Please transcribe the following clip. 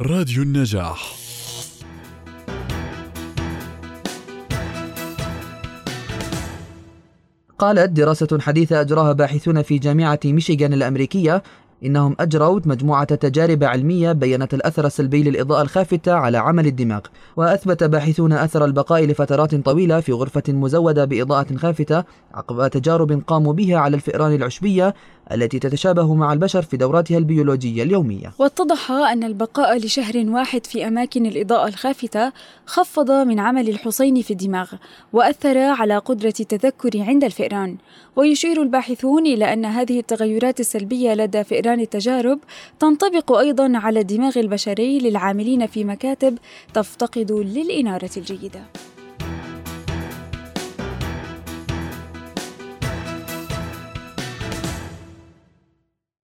راديو النجاح. قالت دراسة حديثة أجراها باحثون في جامعة ميشيغان الأمريكية إنهم أجروا مجموعة تجارب علمية بينت الأثر السلبي للإضاءة الخافتة على عمل الدماغ. وأثبت باحثون أثر البقاء لفترات طويلة في غرفة مزودة بإضاءة خافتة عقب تجارب قاموا بها على الفئران العشبية التي تتشابه مع البشر في دوراتها البيولوجية اليومية. واتضح أن البقاء لشهر واحد في أماكن الإضاءة الخافتة خفض من عمل الحصين في الدماغ وأثر على قدرة التذكر عند الفئران. ويشير الباحثون إلى أن هذه التغيرات السلبية لدى فئران التجارب تنطبق أيضا على الدماغ البشري للعاملين في مكاتب تفتقد للإنارة الجيدة.